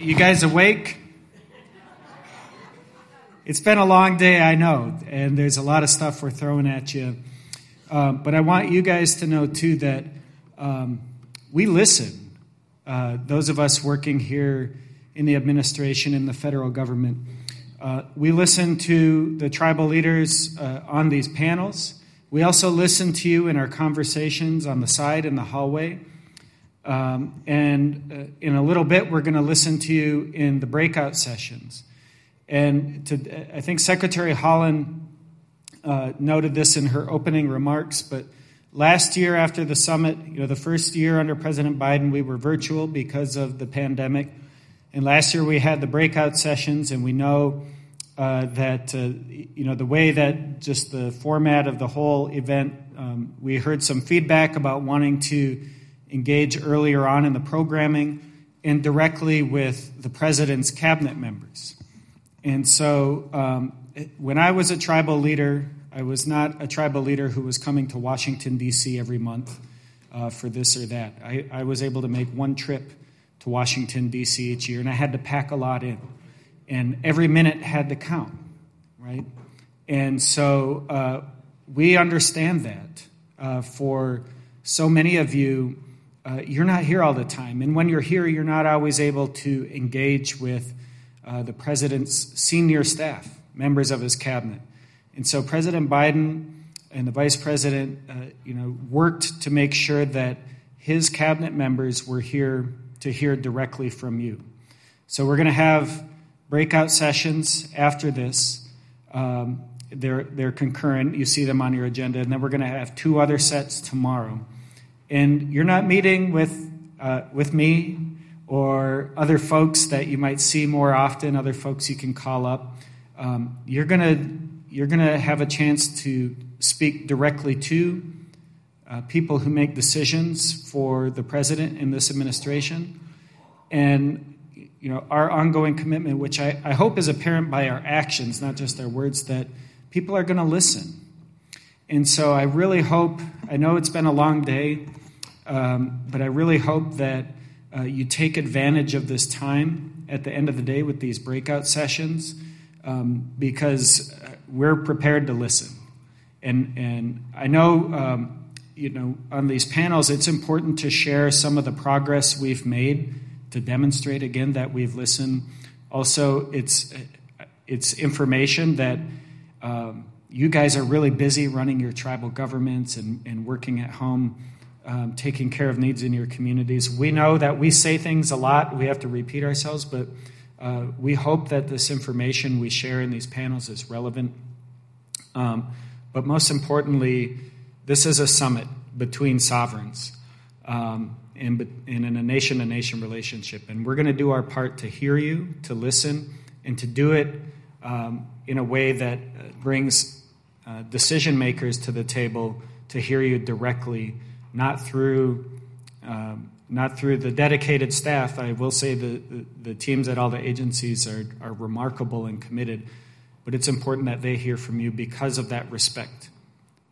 You guys awake? It's been a long day, I know, and there's a lot of stuff we're throwing at you. Um, but I want you guys to know, too, that um, we listen. Uh, those of us working here in the administration, in the federal government, uh, we listen to the tribal leaders uh, on these panels. We also listen to you in our conversations on the side in the hallway. Um, and uh, in a little bit, we're going to listen to you in the breakout sessions. And to, I think Secretary Haaland uh, noted this in her opening remarks, but last year after the summit, you know, the first year under President Biden, we were virtual because of the pandemic. And last year we had the breakout sessions, and we know uh, that, uh, you know, the way that just the format of the whole event, um, we heard some feedback about wanting to engage earlier on in the programming and directly with the president's cabinet members. And so um, when I was a tribal leader, I was not a tribal leader who was coming to Washington, D.C. every month uh, for this or that. I, I was able to make one trip to Washington, D.C. each year, and I had to pack a lot in. And every minute had to count, right? And so uh, we understand that uh, for so many of you uh, you're not here all the time. And when you're here, you're not always able to engage with uh, the president's senior staff, members of his cabinet. And so President Biden and the vice president, uh, you know, worked to make sure that his cabinet members were here to hear directly from you. So we're going to have breakout sessions after this. Um, they're, they're concurrent. You see them on your agenda. And then we're going to have two other sets tomorrow and you're not meeting with, uh, with me or other folks that you might see more often, other folks you can call up, um, you're going you're gonna have a chance to speak directly to uh, people who make decisions for the president in this administration. And you know, our ongoing commitment, which I, I hope is apparent by our actions, not just our words, that people are going to listen and so I really hope, I know it's been a long day, um, but I really hope that uh, you take advantage of this time at the end of the day with these breakout sessions um, because uh, we're prepared to listen. And, and I know, um, you know, on these panels, it's important to share some of the progress we've made to demonstrate again that we've listened. Also, it's, it's information that um, you guys are really busy running your tribal governments and, and working at home, um, taking care of needs in your communities. We know that we say things a lot, we have to repeat ourselves, but uh, we hope that this information we share in these panels is relevant. Um, but most importantly, this is a summit between sovereigns um, in, in a nation to nation relationship. And we're going to do our part to hear you, to listen, and to do it um, in a way that uh, brings uh, decision makers to the table to hear you directly, not through um, not through the dedicated staff. I will say the, the, the teams at all the agencies are, are remarkable and committed, but it's important that they hear from you because of that respect.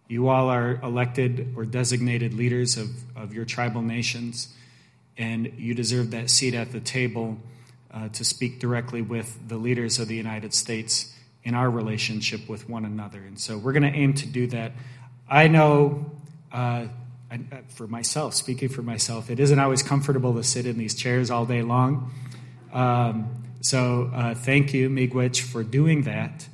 You all are elected or designated leaders of, of your tribal nations, and you deserve that seat at the table uh, to speak directly with the leaders of the United States in our relationship with one another. And so we're going to aim to do that. I know uh, for myself, speaking for myself, it isn't always comfortable to sit in these chairs all day long. Um, so uh, thank you, Miigwech, for doing that.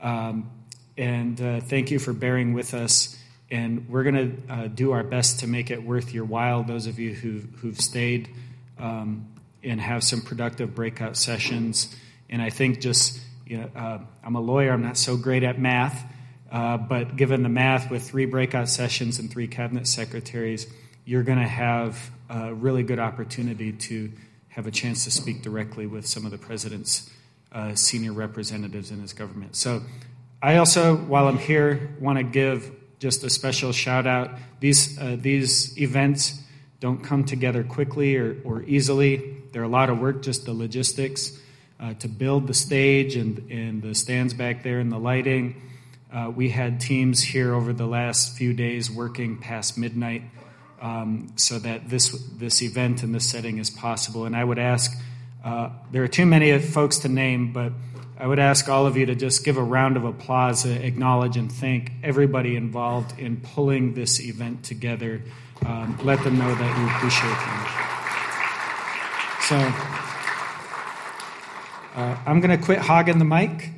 Um, and uh, thank you for bearing with us. And we're going to uh, do our best to make it worth your while, those of you who, who've stayed um, and have some productive breakout sessions. And I think just you know, uh, I'm a lawyer, I'm not so great at math, uh, but given the math with three breakout sessions and three cabinet secretaries, you're going to have a really good opportunity to have a chance to speak directly with some of the president's uh, senior representatives in his government. So, I also, while I'm here, want to give just a special shout out. These uh, these events don't come together quickly or, or easily. They're a lot of work, just the logistics uh, to build the stage and, and the stands back there and the lighting. Uh, we had teams here over the last few days working past midnight um, so that this, this event and this setting is possible. And I would ask Uh, there are too many folks to name, but I would ask all of you to just give a round of applause, uh, acknowledge, and thank everybody involved in pulling this event together. Um, let them know that you appreciate them. So uh, I'm going to quit hogging the mic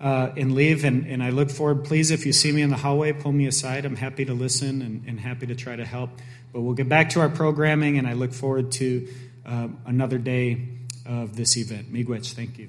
uh, and leave, and, and I look forward. Please, if you see me in the hallway, pull me aside. I'm happy to listen and, and happy to try to help. But we'll get back to our programming, and I look forward to uh, another day of this event. Miigwech, thank you.